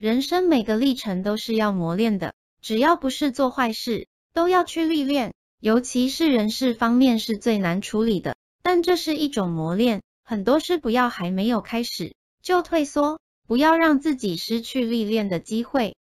人生每个历程都是要磨练的只要不是做坏事都要去历练尤其是人事方面是最难处理的。但这是一种磨练很多事不要还没有开始就退缩不要让自己失去历练的机会